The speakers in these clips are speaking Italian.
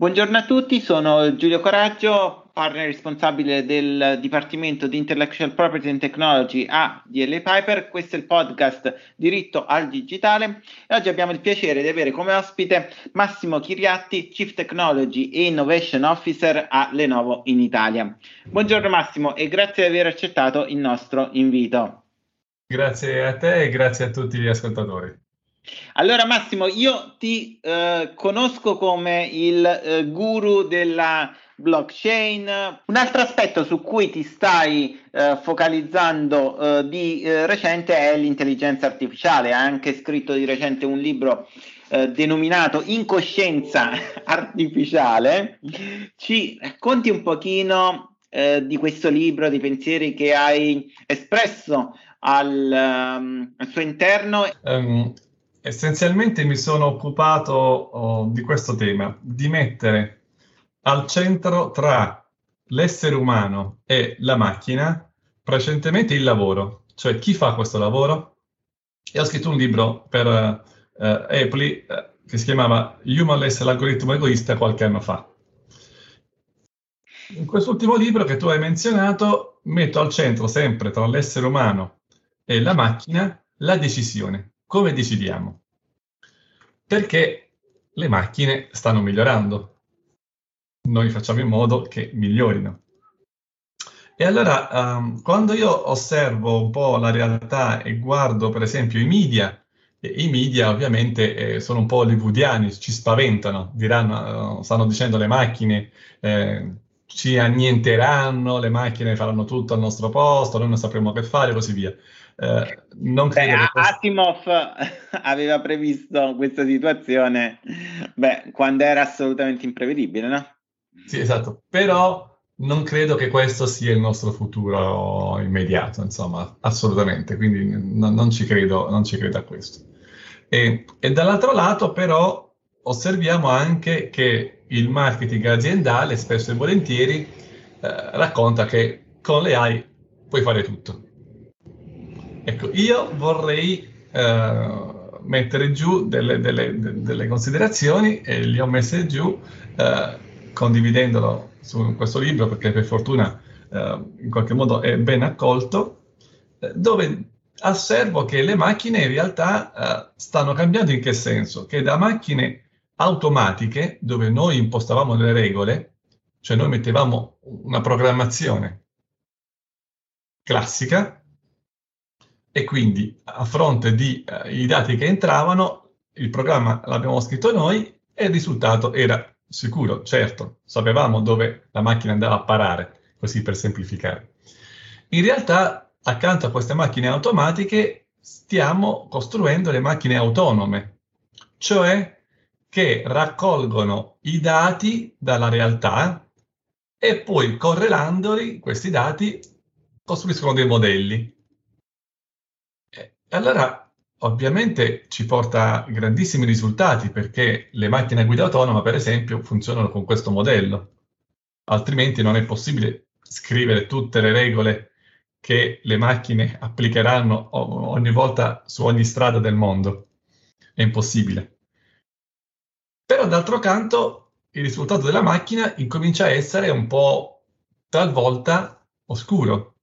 Buongiorno a tutti, sono Giulio Coraggio, partner responsabile del Dipartimento di Intellectual Property and Technology a DL Piper. Questo è il podcast Diritto al Digitale e oggi abbiamo il piacere di avere come ospite Massimo Chiriatti, Chief Technology e Innovation Officer a Lenovo in Italia. Buongiorno Massimo e grazie di aver accettato il nostro invito. Grazie a te e grazie a tutti gli ascoltatori. Allora Massimo, io ti eh, conosco come il eh, guru della blockchain. Un altro aspetto su cui ti stai eh, focalizzando eh, di eh, recente è l'intelligenza artificiale. Hai anche scritto di recente un libro eh, denominato Incoscienza artificiale. Ci racconti un pochino di questo libro, dei pensieri che hai espresso al, um, al suo interno? Um, essenzialmente mi sono occupato oh, di questo tema, di mettere al centro tra l'essere umano e la macchina precedentemente il lavoro, cioè chi fa questo lavoro. E ho scritto un libro per uh, Apple uh, che si chiamava Humanless, l'algoritmo egoista, qualche anno fa. In quest'ultimo libro che tu hai menzionato, metto al centro sempre tra l'essere umano e la macchina la decisione come decidiamo? Perché le macchine stanno migliorando. Noi facciamo in modo che migliorino. E allora, um, quando io osservo un po' la realtà e guardo, per esempio, i media, i media ovviamente eh, sono un po' hollywoodiani, ci spaventano, diranno, uh, stanno dicendo le macchine eh, ci annienteranno, le macchine faranno tutto al nostro posto, noi non sapremo che fare e così via. Eh, non credo Beh, questo... Asimov aveva previsto questa situazione beh, quando era assolutamente imprevedibile, no? Sì, esatto, però non credo che questo sia il nostro futuro immediato, insomma, assolutamente, quindi non, non, ci, credo, non ci credo a questo. E, e dall'altro lato, però, osserviamo anche che il marketing aziendale spesso e volentieri eh, racconta che con le AI puoi fare tutto Ecco, io vorrei eh, mettere giù delle, delle, delle, considerazioni e le ho messe giù eh, condividendolo su questo libro perché per fortuna eh, in qualche modo è ben accolto, eh, dove osservo che le macchine in realtà eh, stanno cambiando in che senso? Che da macchine automatiche, dove noi impostavamo le regole, cioè noi mettevamo una programmazione classica, e quindi a fronte di eh, i dati che entravano, il programma l'abbiamo scritto noi e il risultato era sicuro, certo, sapevamo dove la macchina andava a parare, così per semplificare. In realtà, accanto a queste macchine automatiche, stiamo costruendo le macchine autonome, cioè che raccolgono i dati dalla realtà e poi correlandoli, questi dati, costruiscono dei modelli e allora ovviamente ci porta grandissimi risultati perché le macchine a guida autonoma, per esempio, funzionano con questo modello. Altrimenti non è possibile scrivere tutte le regole che le macchine applicheranno ogni volta su ogni strada del mondo. È impossibile. Però d'altro canto il risultato della macchina incomincia a essere un po' talvolta oscuro.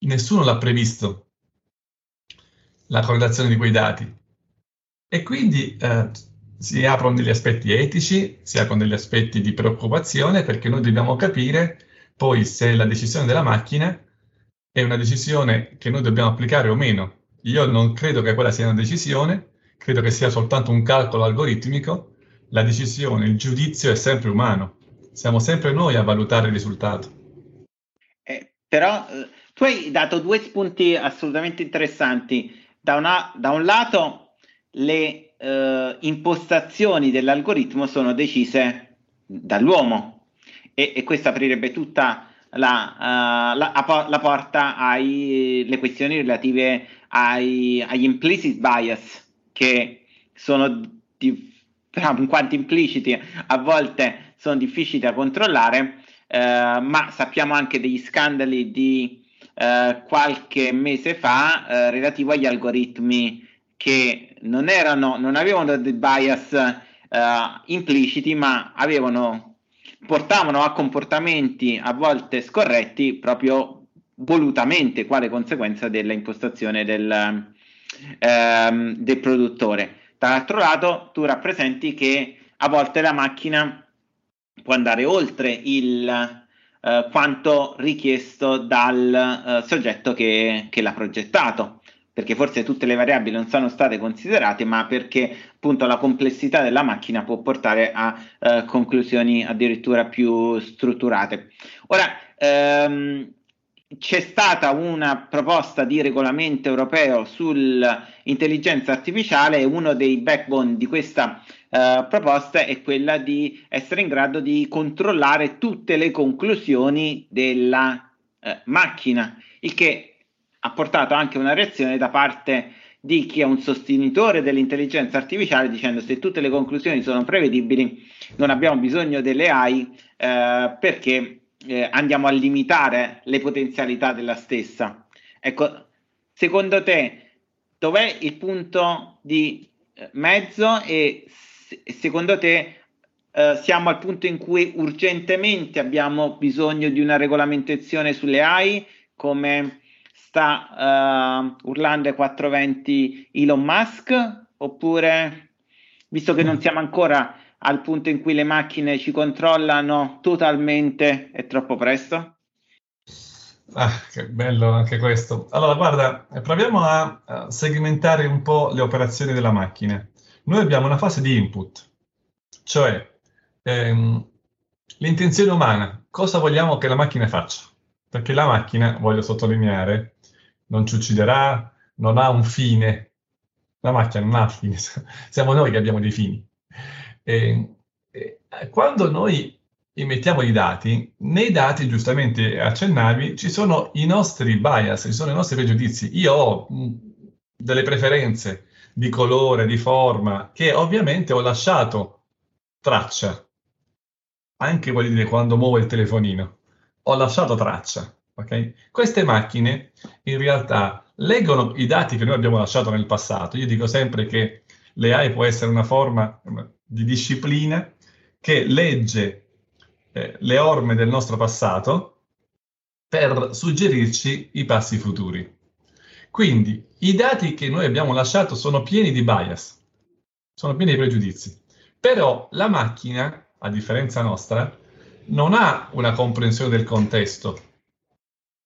Nessuno l'ha previsto la correlazione di quei dati. E quindi eh, si aprono degli aspetti etici, si aprono degli aspetti di preoccupazione, perché noi dobbiamo capire poi se la decisione della macchina è una decisione che noi dobbiamo applicare o meno. Io non credo che quella sia una decisione, credo che sia soltanto un calcolo algoritmico. La decisione, il giudizio è sempre umano. Siamo sempre noi a valutare il risultato. Eh, però eh, tu hai dato due spunti assolutamente interessanti da, una, da un lato le eh, impostazioni dell'algoritmo sono decise dall'uomo e, e questo aprirebbe tutta la, uh, la, la porta alle questioni relative ai, agli implicit bias che sono di, in quanto impliciti a volte sono difficili da controllare eh, ma sappiamo anche degli scandali di eh, qualche mese fa eh, relativo agli algoritmi che non erano, non avevano dei bias uh, impliciti, ma avevano, portavano a comportamenti a volte scorretti proprio volutamente, quale conseguenza dell'impostazione del, uh, del produttore. Dall'altro lato, tu rappresenti che a volte la macchina può andare oltre il Uh, quanto richiesto dal uh, soggetto che, che, l'ha progettato perché forse tutte le variabili non sono state considerate, ma perché appunto la complessità della macchina può portare a eh, conclusioni addirittura più strutturate. Ora, ehm, c'è stata una proposta di regolamento europeo sull'intelligenza artificiale e uno dei backbone di questa uh, proposta è quella di essere in grado di controllare tutte le conclusioni della uh, macchina, il che ha portato anche una reazione da parte di chi è un sostenitore dell'intelligenza artificiale dicendo se tutte le conclusioni sono prevedibili non abbiamo bisogno delle AI eh, perché eh, andiamo a limitare le potenzialità della stessa. Ecco, secondo te dov'è il punto di eh, mezzo e se, secondo te eh, siamo al punto in cui urgentemente abbiamo bisogno di una regolamentazione sulle AI come sta uh, urlando ai 420 Elon Musk oppure visto che non siamo ancora al punto in cui le macchine ci controllano totalmente è troppo presto? Ah, che bello anche questo. Allora, guarda, proviamo a, segmentare un po' le operazioni della macchina. Noi abbiamo una fase di input, cioè ehm, l'intenzione umana, cosa vogliamo che la macchina faccia? Perché la macchina, voglio sottolineare, non ci ucciderà, non ha un fine. La macchina non ha fine, siamo noi che abbiamo dei fini. E, e, quando noi emettiamo i dati, nei dati, giustamente accennavi, ci sono i nostri bias, ci sono i nostri pregiudizi. Io ho mh, delle preferenze di colore, di forma, che ovviamente ho lasciato traccia. Anche voglio dire quando muovo il telefonino, ho lasciato traccia. Okay? Queste macchine in realtà leggono i dati che noi abbiamo lasciato nel passato. Io dico sempre che l'AI può essere una forma di disciplina che legge eh, le orme del nostro passato per suggerirci i passi futuri. Quindi i dati che noi abbiamo lasciato sono pieni di bias, sono pieni di pregiudizi. Però la macchina, a differenza nostra, non ha una comprensione del contesto,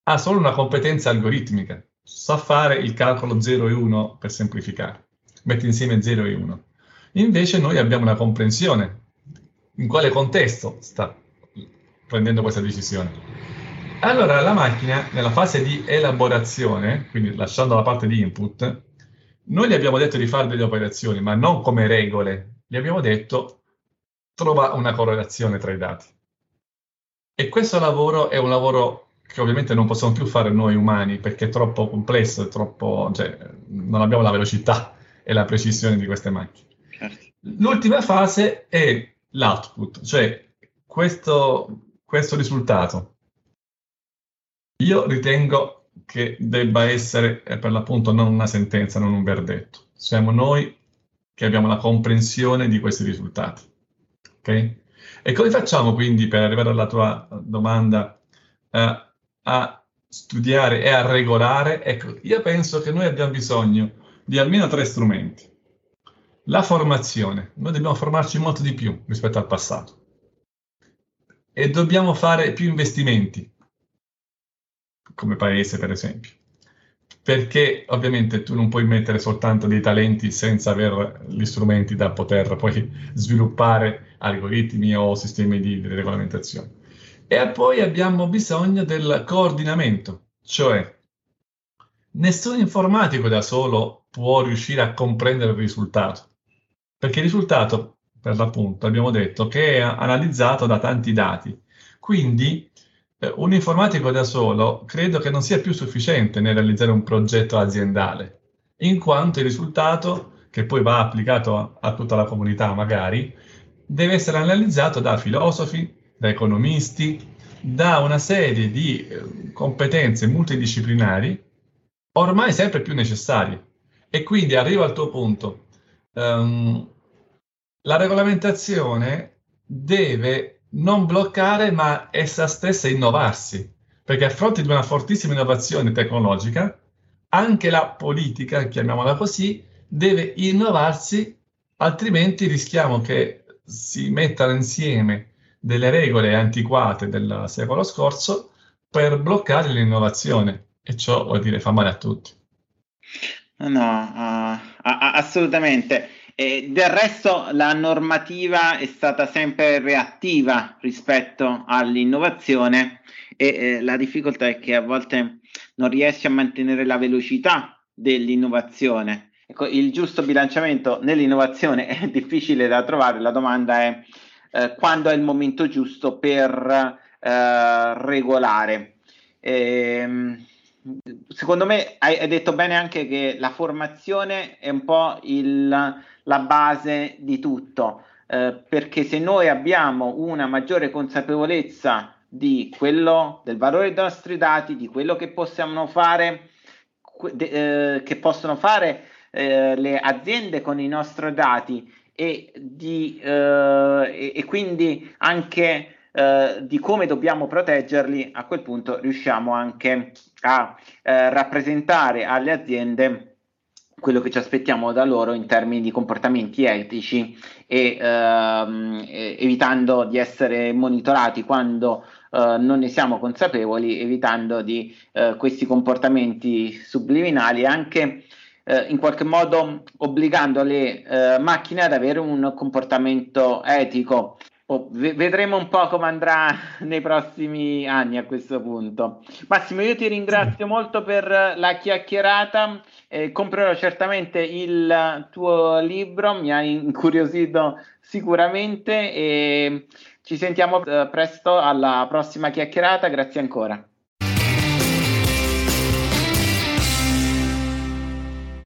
ha solo una competenza algoritmica, sa fare il calcolo 0 e 1 per semplificare, mette insieme 0 e 1. Invece noi abbiamo una comprensione in quale contesto sta prendendo questa decisione. Allora la macchina nella fase di elaborazione, quindi lasciando la parte di input, noi gli abbiamo detto di fare delle operazioni, ma non come regole, gli abbiamo detto trova una correlazione tra i dati. E questo lavoro è un lavoro che ovviamente non possiamo più fare noi umani perché è troppo complesso, è troppo, cioè, non abbiamo la velocità e la precisione di queste macchine. L'ultima fase è l'output, cioè questo, questo risultato. Io ritengo che debba essere eh, per l'appunto non una sentenza, non un verdetto. Siamo noi che abbiamo la comprensione di questi risultati. Ok? E come facciamo quindi per arrivare alla tua domanda? Eh, a studiare e a regolare, ecco, io penso che noi abbiamo bisogno di almeno tre strumenti. La formazione, noi dobbiamo formarci molto di più rispetto al passato. E dobbiamo fare più investimenti. Come paese, per esempio. Perché ovviamente tu non puoi mettere soltanto dei talenti senza avere gli strumenti da poter poi sviluppare algoritmi o sistemi di, di regolamentazione. E poi abbiamo bisogno del coordinamento, cioè nessun informatico da solo può riuscire a comprendere il risultato, perché il risultato, per l'appunto, abbiamo detto che è analizzato da tanti dati. Quindi eh, un informatico da solo credo che non sia più sufficiente nel realizzare un progetto aziendale, in quanto il risultato, che poi va applicato a, a tutta la comunità magari, deve essere analizzato da filosofi, da economisti, da una serie di eh, competenze multidisciplinari ormai sempre più necessarie. E quindi arrivo al tuo punto. Um, la regolamentazione deve non bloccare, ma essa stessa innovarsi, perché a fronte di una fortissima innovazione tecnologica, anche la politica, chiamiamola così, deve innovarsi, altrimenti rischiamo che si mettano insieme delle regole antiquate del secolo scorso per bloccare l'innovazione e ciò vuol dire fa male a tutti. No, uh, assolutamente. E del resto la normativa è stata sempre reattiva rispetto all'innovazione e eh, la difficoltà è che a volte non riesce a mantenere la velocità dell'innovazione. Ecco, il giusto bilanciamento nell'innovazione è difficile da trovare, la domanda è eh, quando è il momento giusto per eh, regolare. Ehm, secondo me hai, detto bene anche che la formazione è un po' il, la base di tutto, eh, perché se noi abbiamo una maggiore consapevolezza di quello del valore dei nostri dati, di quello che possiamo fare, eh, che possono fare eh, le aziende con i nostri dati e, di, eh, e, e quindi anche eh, di come dobbiamo proteggerli, a quel punto riusciamo anche a eh, rappresentare alle aziende quello che ci aspettiamo da loro in termini di comportamenti etici e ehm, evitando di essere monitorati quando eh, non ne siamo consapevoli, evitando di eh, questi comportamenti subliminali anche eh, in qualche modo obbligando le eh, macchine ad avere un comportamento etico. Oh, vedremo un po' come andrà nei prossimi anni a questo punto. Massimo, io ti ringrazio molto per la chiacchierata. Eh, comprerò certamente il tuo libro, mi ha incuriosito sicuramente e ci sentiamo eh, presto alla prossima chiacchierata. Grazie ancora.